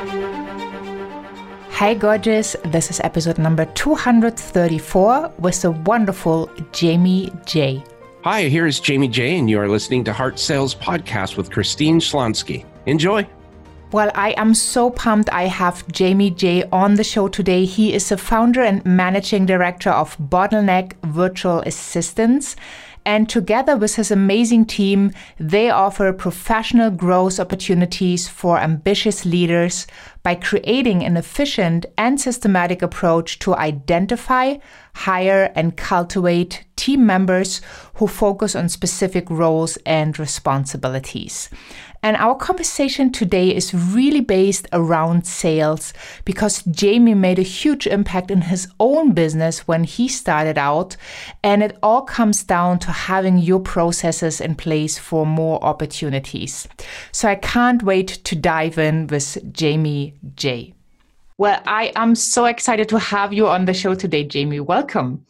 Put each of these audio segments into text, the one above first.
Hey, gorgeous. This is episode number 234 with the wonderful Jamie Jay. Hi, here is Jamie Jay, and you are listening to Heart Sells Podcast with Christine Schlonski. Enjoy. Well, I am so pumped I have Jamie Jay on the show today. He is the founder and managing director of Bottleneck Virtual Assistants. And together with his amazing team, they offer professional growth opportunities for ambitious leaders by creating an efficient and systematic approach to identify, hire, and cultivate team members who focus on specific roles and responsibilities. And our conversation today is really based around sales because Jamie made a huge impact in his own business when he started out. And it all comes down to having your processes in place for more opportunities. So I can't wait to dive in with Jamie Jay. Well, I am so excited to have you on the show today, Jamie. Welcome.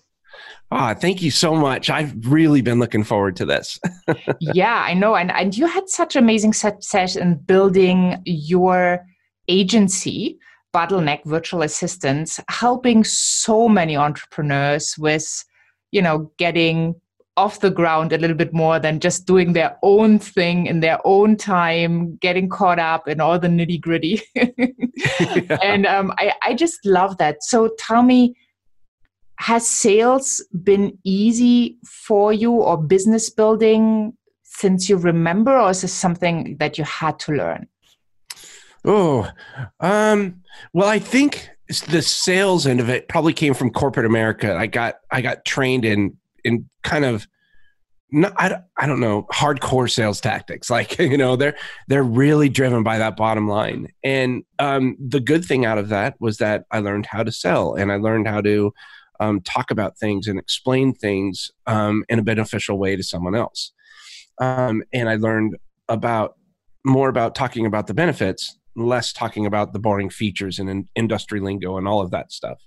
Ah, thank you so much. I've really been looking forward to this. yeah, I know. And, and you had such amazing success in building your agency, Bottleneck Virtual Assistants, helping so many entrepreneurs with, you know, getting off the ground a little bit more than just doing their own thing in their own time, getting caught up in all the nitty gritty. yeah. And um, I, I just love that. So tell me, has sales been easy for you or business building since you remember or is this something that you had to learn oh um, well i think the sales end of it probably came from corporate america i got i got trained in in kind of I, I don't know hardcore sales tactics like you know they're they're really driven by that bottom line and um, the good thing out of that was that i learned how to sell and i learned how to um, talk about things and explain things um, in a beneficial way to someone else. Um, and I learned about more about talking about the benefits, less talking about the boring features and in industry lingo and all of that stuff.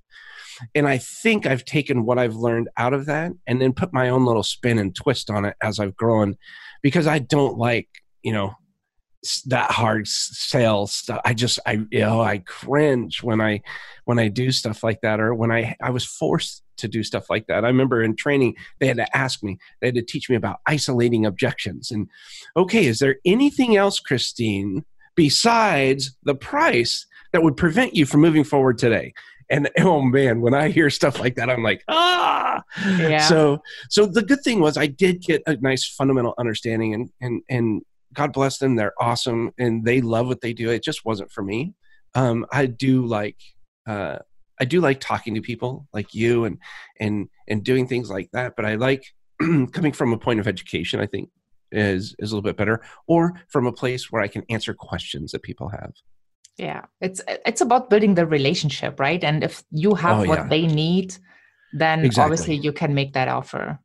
And I think I've taken what I've learned out of that and then put my own little spin and twist on it as I've grown because I don't like, you know, that hard sales stuff. I just I you know I cringe when I when I do stuff like that or when I I was forced to do stuff like that. I remember in training they had to ask me, they had to teach me about isolating objections and okay, is there anything else Christine besides the price that would prevent you from moving forward today? And oh man, when I hear stuff like that, I'm like, ah. Yeah. So, so the good thing was I did get a nice fundamental understanding, and and and God bless them. They're awesome and they love what they do. It just wasn't for me. Um, I do like, uh, I do like talking to people like you and, and, and doing things like that. But I like coming from a point of education, I think is, is a little bit better or from a place where I can answer questions that people have. Yeah. It's, it's about building the relationship, right? And if you have oh, what yeah. they need, then exactly. obviously you can make that offer.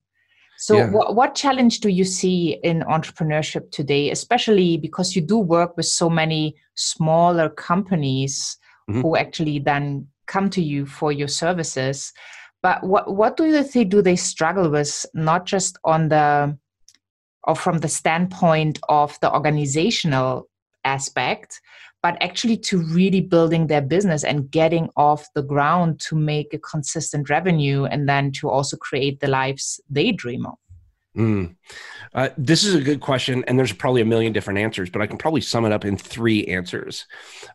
So, yeah. what, what challenge do you see in entrepreneurship today, especially because you do work with so many smaller companies mm-hmm. who actually then come to you for your services? But what what do you think do they struggle with, not just on the or from the standpoint of the organizational aspect, but actually to really building their business and getting off the ground to make a consistent revenue and then to also create the lives they dream of? Mm. Uh, this is a good question, and there's probably a million different answers, but I can probably sum it up in three answers.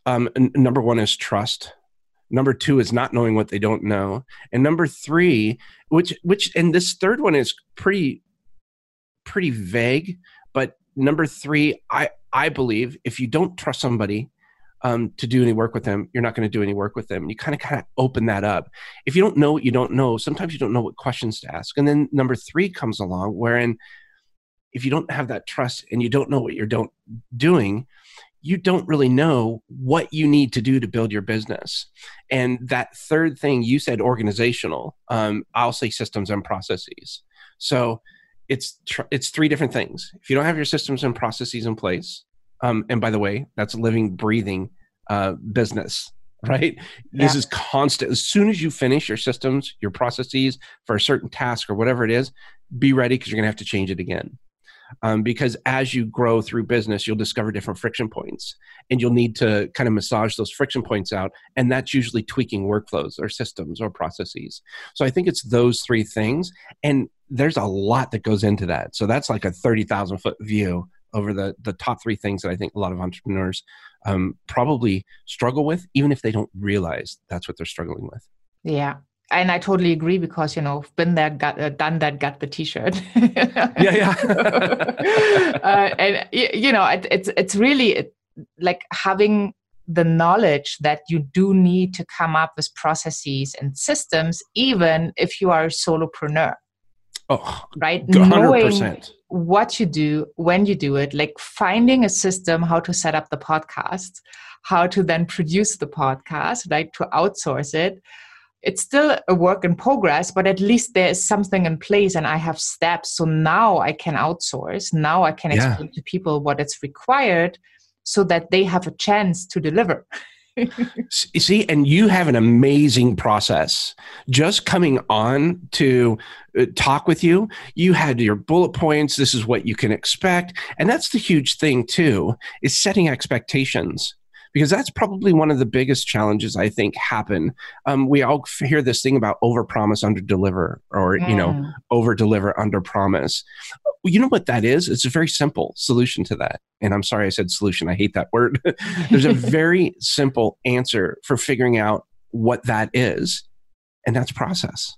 Um, n- number one is trust. Number two is not knowing what they don't know, and number three, which which and this third one is pretty pretty vague, but number three, I I believe if you don't trust somebody, um, to do any work with them, you're not going to do any work with them. You kind of kind of open that up. If you don't know what you don't know, sometimes you don't know what questions to ask. And then number three comes along, wherein if you don't have that trust and you don't know what you're don't doing, you don't really know what you need to do to build your business. And that third thing you said, organizational. Um, I'll say systems and processes. So it's tr- it's three different things. If you don't have your systems and processes in place, um, and by the way, that's a living, breathing uh, business, right? Yeah. This is constant. As soon as you finish your systems, your processes for a certain task or whatever it is, be ready because you're going to have to change it again. um, because as you grow through business, you'll discover different friction points and you'll need to kind of massage those friction points out. And that's usually tweaking workflows or systems or processes. So I think it's those three things. And there's a lot that goes into that. So that's like a 30,000 foot view over the, the top three things that I think a lot of entrepreneurs um, probably struggle with, even if they don't realize that's what they're struggling with. Yeah, and I totally agree because you know, been there, got uh, done that, got the T-shirt. yeah, yeah. uh, and you know, it, it's it's really like having the knowledge that you do need to come up with processes and systems, even if you are a solopreneur. Oh, right. 100%. Knowing what you do, when you do it, like finding a system how to set up the podcast, how to then produce the podcast, right? To outsource it it's still a work in progress, but at least there is something in place and I have steps. So now I can outsource. Now I can yeah. explain to people what it's required so that they have a chance to deliver. See, and you have an amazing process. Just coming on to uh, talk with you, you had your bullet points. This is what you can expect. And that's the huge thing, too, is setting expectations because that's probably one of the biggest challenges I think happen. Um, we all hear this thing about over promise, under deliver, or you know, mm. over deliver, under promise. You know what that is? It's a very simple solution to that. And I'm sorry I said solution. I hate that word. There's a very simple answer for figuring out what that is, and that's process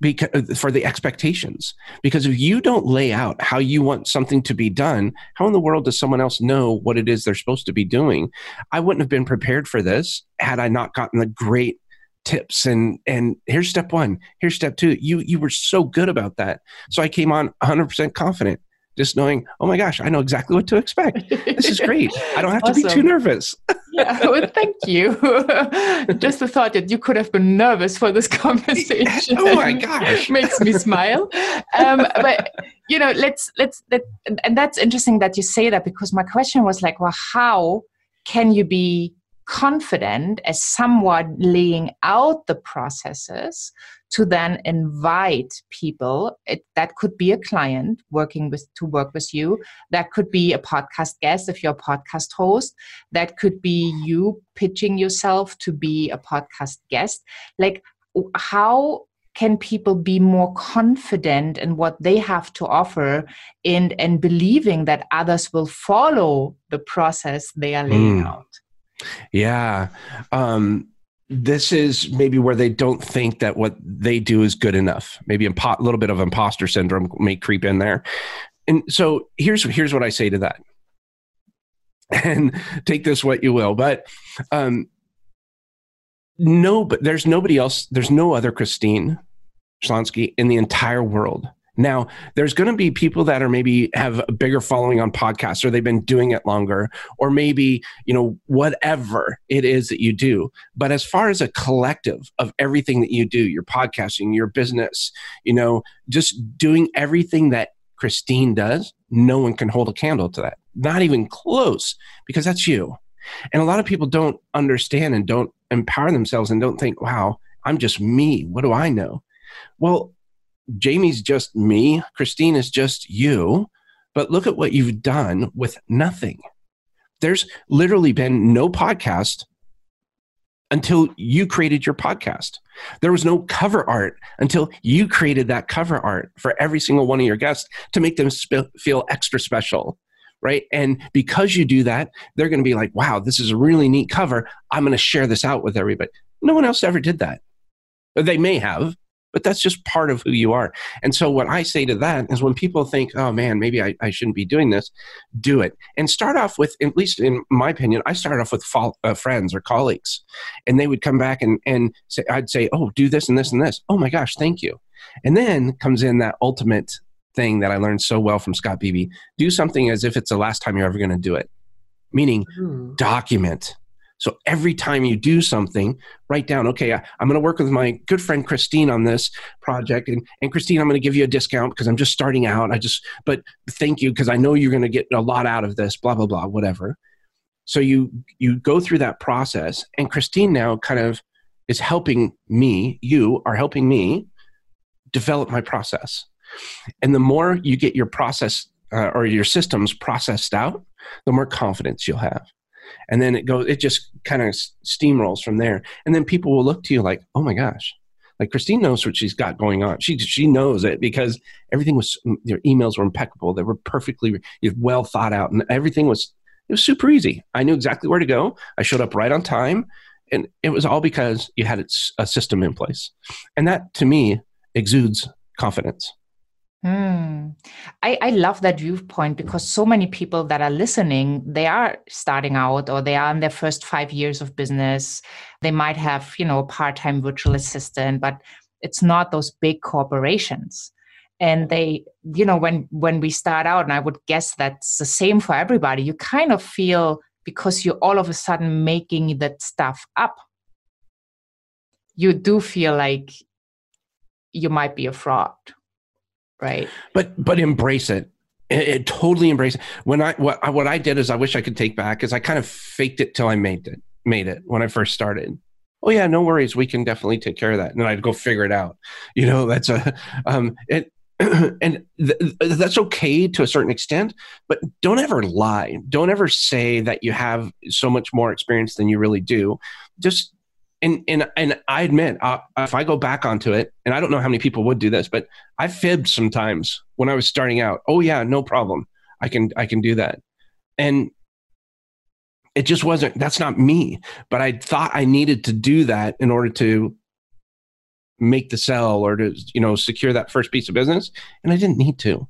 because uh, for the expectations. Because if you don't lay out how you want something to be done how in the world does someone else know what it is they're supposed to be doing? I wouldn't have been prepared for this had i not gotten the great tips and and here's step 1 here's step 2 you you were so good about that. So i came on 100% confident just knowing, oh my gosh, I know exactly what to expect. This is great. I don't have awesome. to be too nervous. yeah, well, thank you. just the thought that you could have been nervous for this conversation. oh my gosh, makes me smile. Um, but you know, let's let's let, and that's interesting that you say that because my question was like, well, how can you be confident as someone laying out the processes to then invite people. It, that could be a client working with to work with you. That could be a podcast guest if you're a podcast host. That could be you pitching yourself to be a podcast guest. Like how can people be more confident in what they have to offer and and believing that others will follow the process they are laying mm. out yeah um this is maybe where they don't think that what they do is good enough. Maybe a little bit of imposter syndrome may creep in there. And so here's here's what I say to that. And take this what you will, but um, no, but there's nobody else. There's no other Christine Schlonski in the entire world now, there's going to be people that are maybe have a bigger following on podcasts or they've been doing it longer or maybe, you know, whatever it is that you do. But as far as a collective of everything that you do, your podcasting, your business, you know, just doing everything that Christine does, no one can hold a candle to that. Not even close because that's you. And a lot of people don't understand and don't empower themselves and don't think, wow, I'm just me. What do I know? Well, Jamie's just me, Christine is just you, but look at what you've done with nothing. There's literally been no podcast until you created your podcast. There was no cover art until you created that cover art for every single one of your guests to make them sp- feel extra special. Right. And because you do that, they're going to be like, wow, this is a really neat cover. I'm going to share this out with everybody. No one else ever did that. They may have, but that's just part of who you are. And so, what I say to that is when people think, oh man, maybe I, I shouldn't be doing this, do it. And start off with, at least in my opinion, I started off with uh, friends or colleagues. And they would come back and, and say, I'd say, oh, do this and this and this. Oh my gosh, thank you. And then comes in that ultimate thing that I learned so well from Scott Beebe do something as if it's the last time you're ever going to do it, meaning mm. document so every time you do something, write down, okay, I, am going to work with my good friend Christine on this project. And, and Christine, I'm going to give you a discount because I'm just starting out. I just, but thank you because I know you're going to get a lot out of this, blah, blah, blah, whatever. So you, you go through that process. And Christine now kind of is helping me, you are helping me develop my process. And the more you get your process uh, or your systems processed out, the more confidence you'll have. And then it goes, it just kind of steamrolls from there. And then people will look to you like, oh my gosh, like Christine knows what she's got going on. She she knows it because everything was mm, your emails were impeccable. They were perfectly well thought out, and everything was it was super easy. I knew exactly where to go. I showed up right on time, and it was all because you had a system in place, and that to me exudes confidence. Hmm. I, I love that viewpoint because so many people that are listening, they are starting out or they are in their first five years of business. They might have, you know, a part-time virtual assistant, but it's not those big corporations. And they, you know, when when we start out, and I would guess that's the same for everybody, you kind of feel because you're all of a sudden making that stuff up, you do feel like you might be a fraud right. But but embrace it. It, it totally embrace it. When i what, what i did is i wish i could take back is i kind of faked it till i made it made it when i first started. Oh yeah no worries. We can definitely take care of that. And then i'd go figure it out. You know that's a um it and th- that's okay to a certain extent but don't ever lie. Don't ever say that you have so much more experience than you really do. Just and and and I admit, uh, if I go back onto it, and I don't know how many people would do this, but I fibbed sometimes when I was starting out. Oh yeah, no problem. I can I can do that, and it just wasn't. That's not me. But I thought I needed to do that in order to make the sell or to you know secure that first piece of business, and I didn't need to.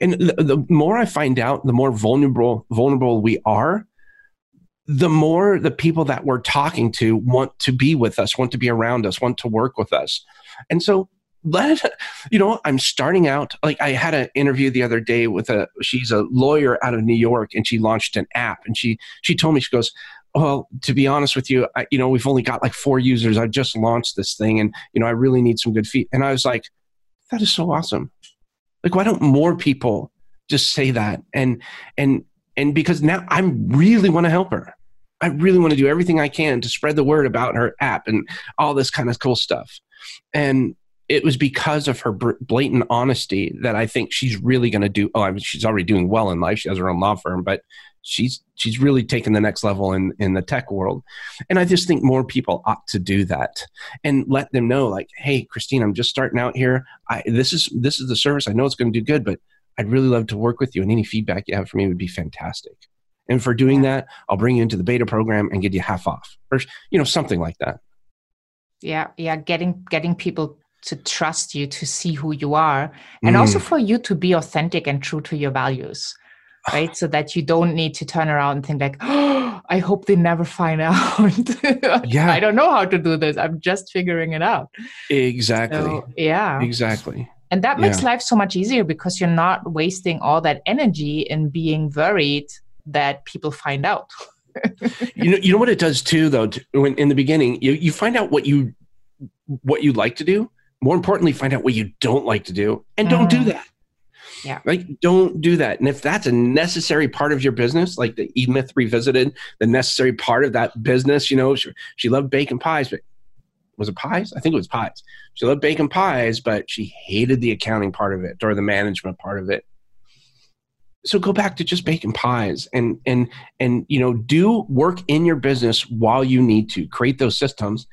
And the, the more I find out, the more vulnerable vulnerable we are the more the people that we're talking to want to be with us, want to be around us, want to work with us. And so let you know, I'm starting out. Like I had an interview the other day with a, she's a lawyer out of New York and she launched an app and she, she told me, she goes, well, to be honest with you, I, you know, we've only got like four users. i've just launched this thing and, you know, I really need some good feet. And I was like, that is so awesome. Like, why don't more people just say that? And, and, and because now I really want to help her. I really want to do everything I can to spread the word about her app and all this kind of cool stuff. And it was because of her blatant honesty that I think she's really going to do. Oh, I mean, she's already doing well in life. She has her own law firm, but she's she's really taken the next level in in the tech world. And I just think more people ought to do that and let them know, like, hey, Christine, I'm just starting out here. I this is this is the service. I know it's going to do good, but I'd really love to work with you, and any feedback you have for me would be fantastic. And for doing that, I'll bring you into the beta program and give you half off or, you know, something like that. Yeah. Yeah. Getting, getting people to trust you, to see who you are, and mm. also for you to be authentic and true to your values. Right. so that you don't need to turn around and think like, oh, I hope they never find out. yeah. I don't know how to do this. I'm just figuring it out. Exactly. So, yeah. Exactly. And that makes yeah. life so much easier because you're not wasting all that energy in being worried that people find out. you know, you know what it does too, though. When in the beginning, you you find out what you what you like to do. More importantly, find out what you don't like to do, and don't do mm. that. Yeah. Like, don't do that. And if that's a necessary part of your business, like the E Myth Revisited, the necessary part of that business, you know, she, she loved bacon pies, but was it pies? I think it was pies. She loved bacon pies, but she hated the accounting part of it or the management part of it so go back to just baking pies and and and you know do work in your business while you need to create those systems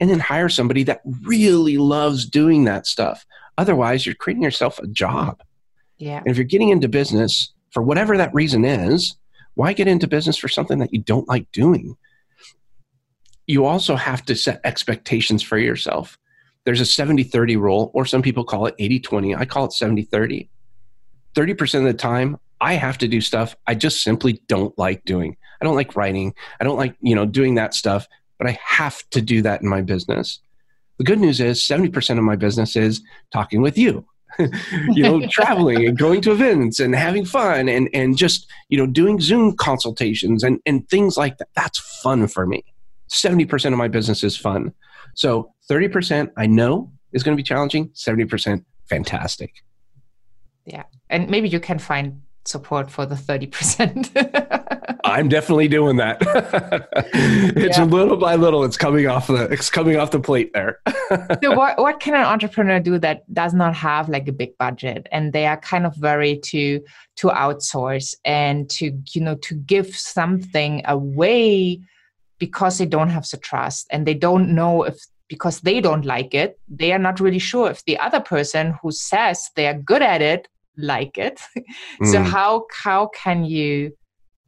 and then hire somebody that really loves doing that stuff. Otherwise you're creating yourself a job. Yeah. And if you're getting into business for whatever that reason is why get into business for something that you don't like doing? You also have to set expectations for yourself. There's a 70-30 rule or some people call it 80-20 i call it 70-30 30% of the time I have to do stuff I just simply don't like doing. I don't like writing. I don't like, you know, doing that stuff, but I have to do that in my business. The good news is 70% of my business is talking with you. you know, traveling and going to events and having fun and and just, you know, doing Zoom consultations and and things like that. That's fun for me. 70% of my business is fun. So 30% I know is going to be challenging, 70% fantastic. Yeah. And maybe you can find support for the 30%. I'm definitely doing that. it's yeah. little by little it's coming off the it's coming off the plate there. so what what can an entrepreneur do that does not have like a big budget and they are kind of very to to outsource and to you know to give something away because they don't have the trust and they don't know if because they don't like it they are not really sure if the other person who says they are good at it like it. So mm. how how can you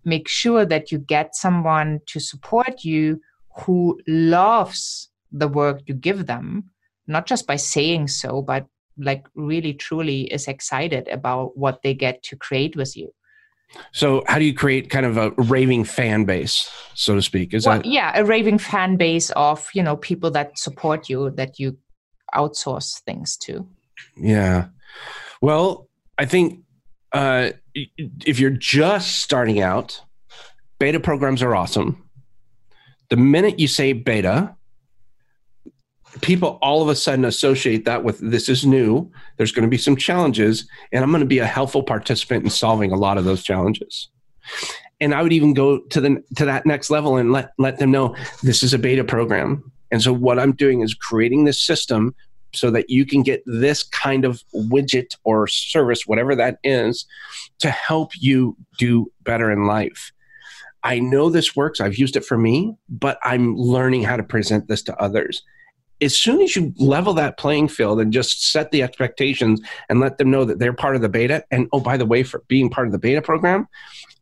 make sure that you get someone to support you who loves the work you give them not just by saying so but like really truly is excited about what they get to create with you? So how do you create kind of a raving fan base so to speak? Is well, that yeah a raving fan base of you know people that support you that you outsource things to. Yeah. Well i think uh, if you're just starting out, beta programs are awesome. The minute you say beta, people all of a sudden associate that with this is new. There's going to be some challenges, and I'm going to be a helpful participant in solving a lot of those challenges. And I would even go to the to that next level and let let them know this is a beta program. And so what I'm doing is creating this system so that you can get this kind of widget or service, whatever that is, to help you do better in life. I know this works. I've used it for me, but I'm learning how to present this to others. As soon as you level that playing field and just set the expectations and let them know that they're part of the beta, and oh, by the way, for being part of the beta program,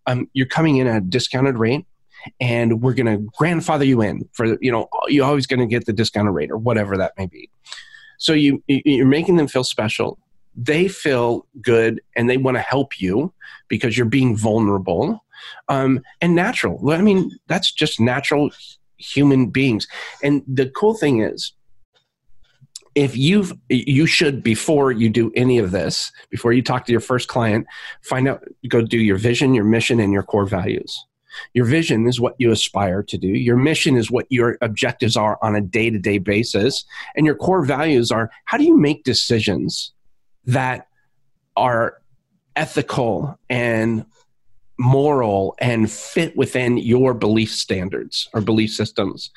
um, you're coming in at a discounted rate and we're going to grandfather you in for you know you're always going to get the discounted rate or whatever that may be so you you're making them feel special. They feel good and they want to help you because you're being vulnerable um, and natural. I mean, that's just natural human beings. And the cool thing is, if you've you should before you do any of this before you talk to your first client find out go do your vision your mission and your core values your vision is what you aspire to do. Your mission is what your objectives are on a day to day basis. And your core values are how do you make decisions that are ethical and moral and fit within your belief standards or belief systems.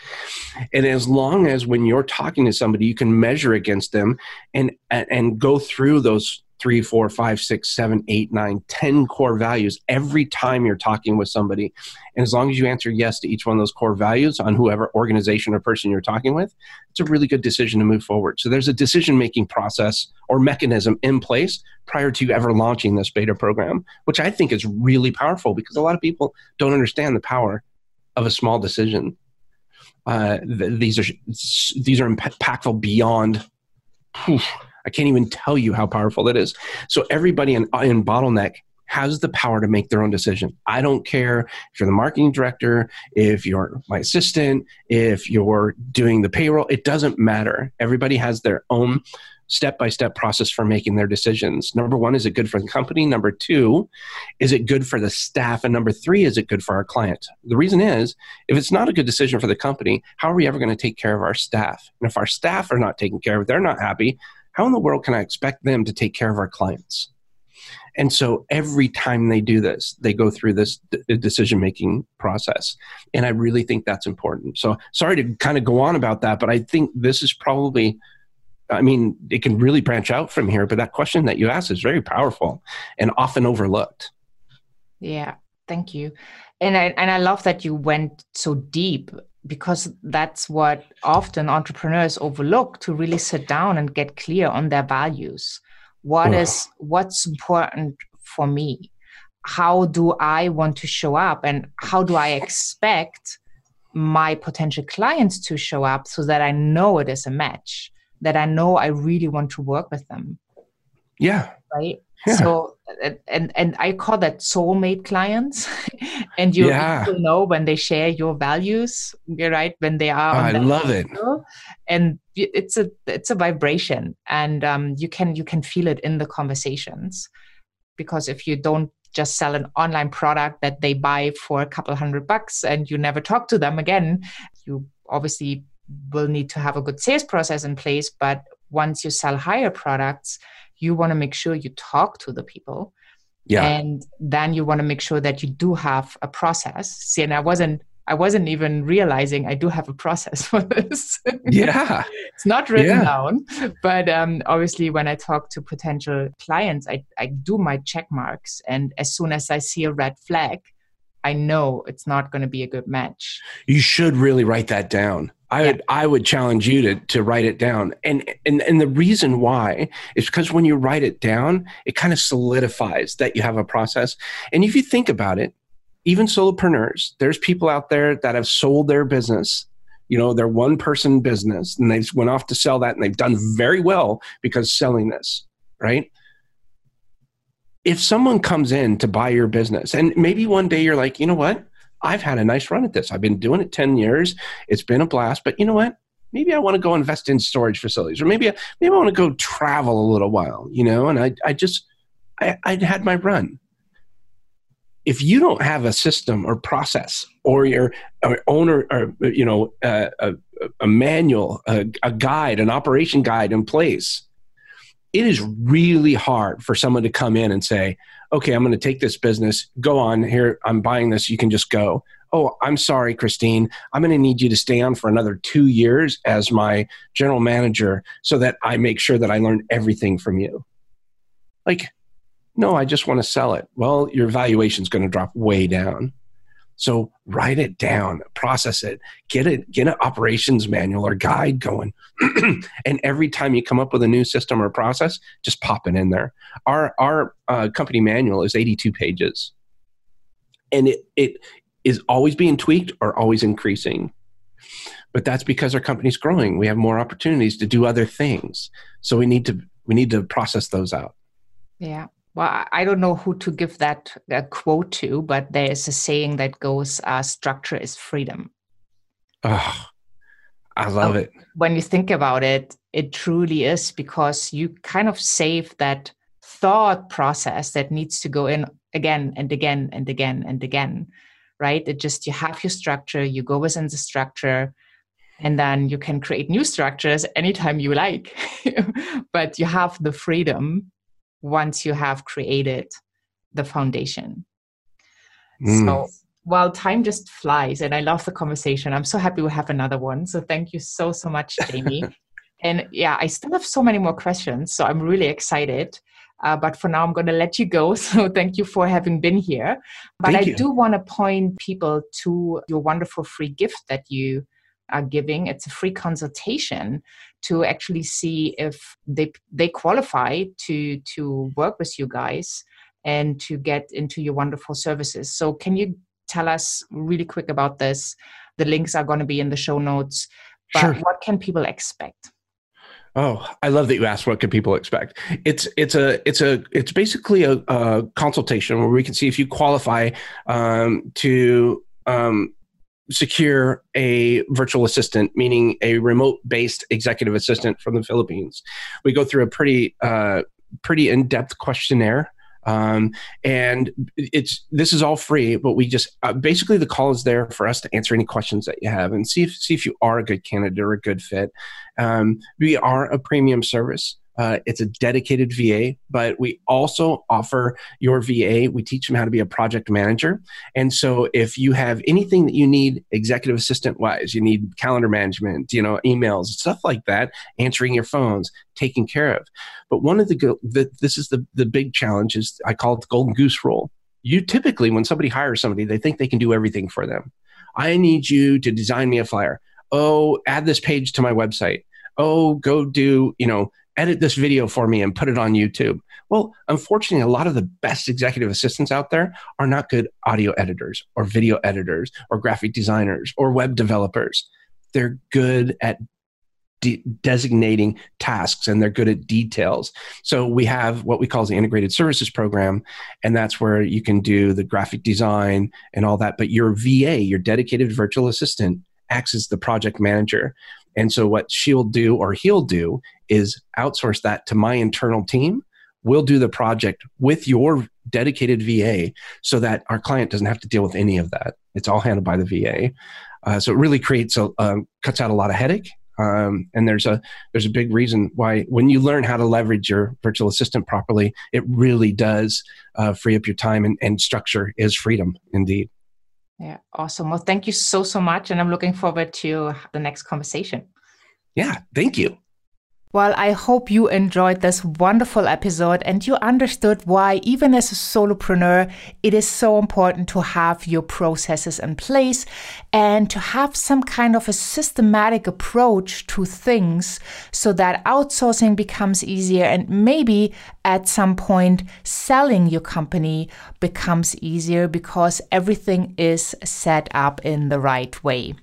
And as long as when you're talking to somebody, you can measure against them and and go through those three, four, five, six, seven, eight, nine, ten core values every time you're talking with somebody. And as long as you answer yes to each one of those core values on whoever organization or person you're talking with, it's a really good decision to move forward. So there's a decision making process or mechanism in place prior to ever launching this beta program, which I think is really powerful because a lot of people don't understand the power of a small decision. Uh, th- these are these are impactful beyond. Whew, I can't even tell you how powerful that is. So everybody in, in Bottleneck has the power to make their own decision. I don't care if you're the marketing director, if you're my assistant, if you're doing the payroll, it doesn't matter. Everybody has their own step by step process for making their decisions. Number one, is it good for the company? Number two, is it good for the staff? And number three, is it good for our client? The reason is if it's not a good decision for the company, how are we ever going to take care of our staff? And if our staff are not taken care of, they're not happy, how in the world can I expect them to take care of our clients? And so every time they do this, they go through this d- decision making process. And I really think that's important. So sorry to kind of go on about that, but I think this is probably, I mean, it can really branch out from here. But that question that you asked is very powerful and often overlooked. Yeah, thank you. And I, and I love that you went so deep because that's what often entrepreneurs overlook to really sit down and get clear on their values. What is what's important for me? How do i want to show up? And how do i expect my potential clients to show up so that i know it is a match that i know i really want to work with them? Yeah. Right? Yeah. so and and i call that soulmate clients. And you yeah. know when they share your values you're right? When they are i love it. and it's a it's a vibration. And um, you can you can feel it in the conversations. Because if you don't just sell an online product that they buy for a couple hundred bucks and you never talk to them again you obviously will need to have a good sales process in place. But once you sell higher products you want to make sure you talk to the people Yeah. And then you want to make sure that you do have a process. See, and I wasn't I wasn't even realizing I do have a process for this. Yeah. it's not written yeah. down. But um, obviously, when I talk to potential clients, I, I do my check marks. And as soon as I see a red flag, I know it's not going to be a good match. You should really write that down. I yeah. would I would challenge you to to write it down. And and and the reason why is because when you write it down, it kind of solidifies that you have a process. And if you think about it, even solopreneurs, there's people out there that have sold their business. You know, they're one person business and they went off to sell that and they've done very well because selling this, right? If someone comes in to buy your business and maybe one day you're like, you know what? I've had a nice run at this. I've been doing it 10 years. It's been a blast, but you know what? Maybe I want to go invest in storage facilities or maybe, I, maybe I want to go travel a little while, you know, and I, I just, I, I'd had my run if you don't have a system or process or your or owner or you know uh, a, a manual a, a guide an operation guide in place it is really hard for someone to come in and say okay i'm going to take this business. Go on. Here i'm buying this. You can just go. Oh i'm sorry christine. I'm going to need you to stay on for another two years as my general manager so that i make sure that i learn everything from you. Like no, I just want to sell it. Well, your valuation is going to drop way down. So write it down, process it, get it, get an operations manual or guide going. and every time you come up with a new system or process, just pop it in there. Our our uh, company manual is 82 pages, and it it is always being tweaked or always increasing. But that's because our company's growing. We have more opportunities to do other things. So we need to we need to process those out. Yeah well, I don't know who to give that a quote to, but there is a saying that goes, uh, "Structure is freedom." Oh, I love it. When you think about it, it truly is because you kind of save that thought process that needs to go in again and again and again and again, right? It just you have your structure, you go within the structure, and then you can create new structures anytime you like, but you have the freedom once you have created the foundation. Mm. So while time just flies and I love the conversation, I'm so happy we have another one. So thank you so, so much, Jamie. and yeah, I still have so many more questions. So I'm really excited. Uh, but for now, I'm going to let you go. So thank you for having been here. But thank I you. do want to point people to your wonderful free gift that you are giving. It's a free consultation to actually see if they they qualify to to work with you guys and to get into your wonderful services. So can you tell us really quick about this? The links are going to be in the show notes. But sure. what can people expect? Oh, I love that you asked what can people expect. It's it's a it's a it's basically a, a consultation where we can see if you qualify um, to um, secure a virtual assistant, meaning a remote based executive assistant from the Philippines. We go through a pretty uh, pretty in depth questionnaire. Um, and it's this is all free, but we just uh, basically the call is there for us to answer any questions that you have and see if see if you are a good candidate or a good fit. Um, we are a premium service. Uh, it's a dedicated VA, but we also offer your VA. We teach them how to be a project manager. And so, if you have anything that you need executive assistant wise, you need calendar management, you know, emails, stuff like that, answering your phones, taken care of. But one of the, the this is the the big challenge is I call it the golden goose rule. You typically, when somebody hires somebody, they think they can do everything for them. I need you to design me a flyer. Oh, add this page to my website. Oh, go do you know edit this video for me and put it on YouTube. Well, unfortunately, a lot of the best executive assistants out there are not good audio editors or video editors or graphic designers or web developers. They're good at de- designating tasks and they're good at details. So we have what we call the integrated services program, and that's where you can do the graphic design and all that. But your VA, your dedicated virtual assistant, acts as the project manager. And so what she'll do or he'll do is outsource that to my internal team. We'll do the project with your dedicated VA so that our client doesn't have to deal with any of that. It's all handled by the VA. Uh, so it really creates a, um, cuts out a lot of headache Um, and there's a there's a big reason why when you learn how to leverage your virtual assistant properly, it really does uh, free up your time and, and structure is freedom indeed. Yeah, awesome. Well, thank you so so much, and I'm looking forward to the next conversation. Yeah, thank you. Well, I hope you enjoyed this wonderful episode and you understood why, even as a solopreneur, it is so important to have your processes in place and to have some kind of a systematic approach to things so that outsourcing becomes easier and maybe at some point selling your company becomes easier because everything is set up in the right way.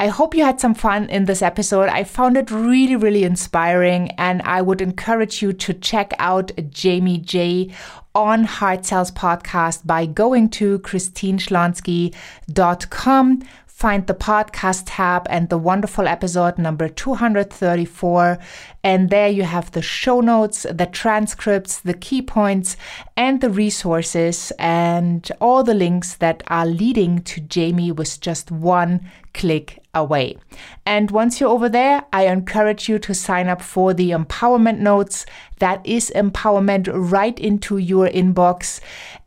I hope you had some fun in this episode. I found it really, really inspiring, and I would encourage you to check out Jamie Jay on Heart Sells Podcast by going to christineschlonski.com find the podcast tab and the wonderful episode number 234. And there you have the show notes, the transcripts, the key points, and the resources, and all the links that are leading to Jamie with just one click away. And once you're over there, I encourage you to sign up for the empowerment notes. That is empowerment right into your inbox.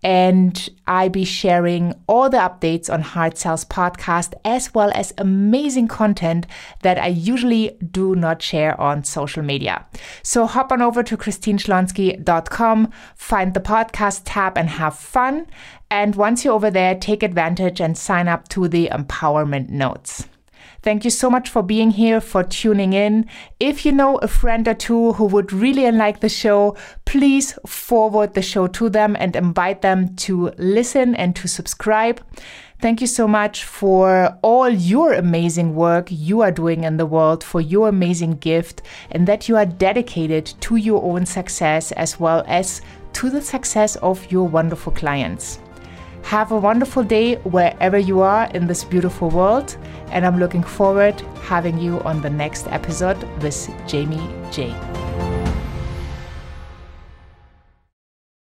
And I be sharing all the updates on Heart Sells podcast as well as amazing content that I usually do not share on social media. So hop on over to christineschlonski.com, find the podcast tab and have fun. And once you're over there, take advantage and sign up to the empowerment notes. Thank you so much for being here, for tuning in. If you know a friend or two who would really like the show, please forward the show to them and invite them to listen and to subscribe. Thank you so much for all your amazing work you are doing in the world, for your amazing gift, and that you are dedicated to your own success as well as to the success of your wonderful clients. Have a wonderful day wherever you are in this beautiful world, and I'm looking forward having you on the next episode with Jamie Jay.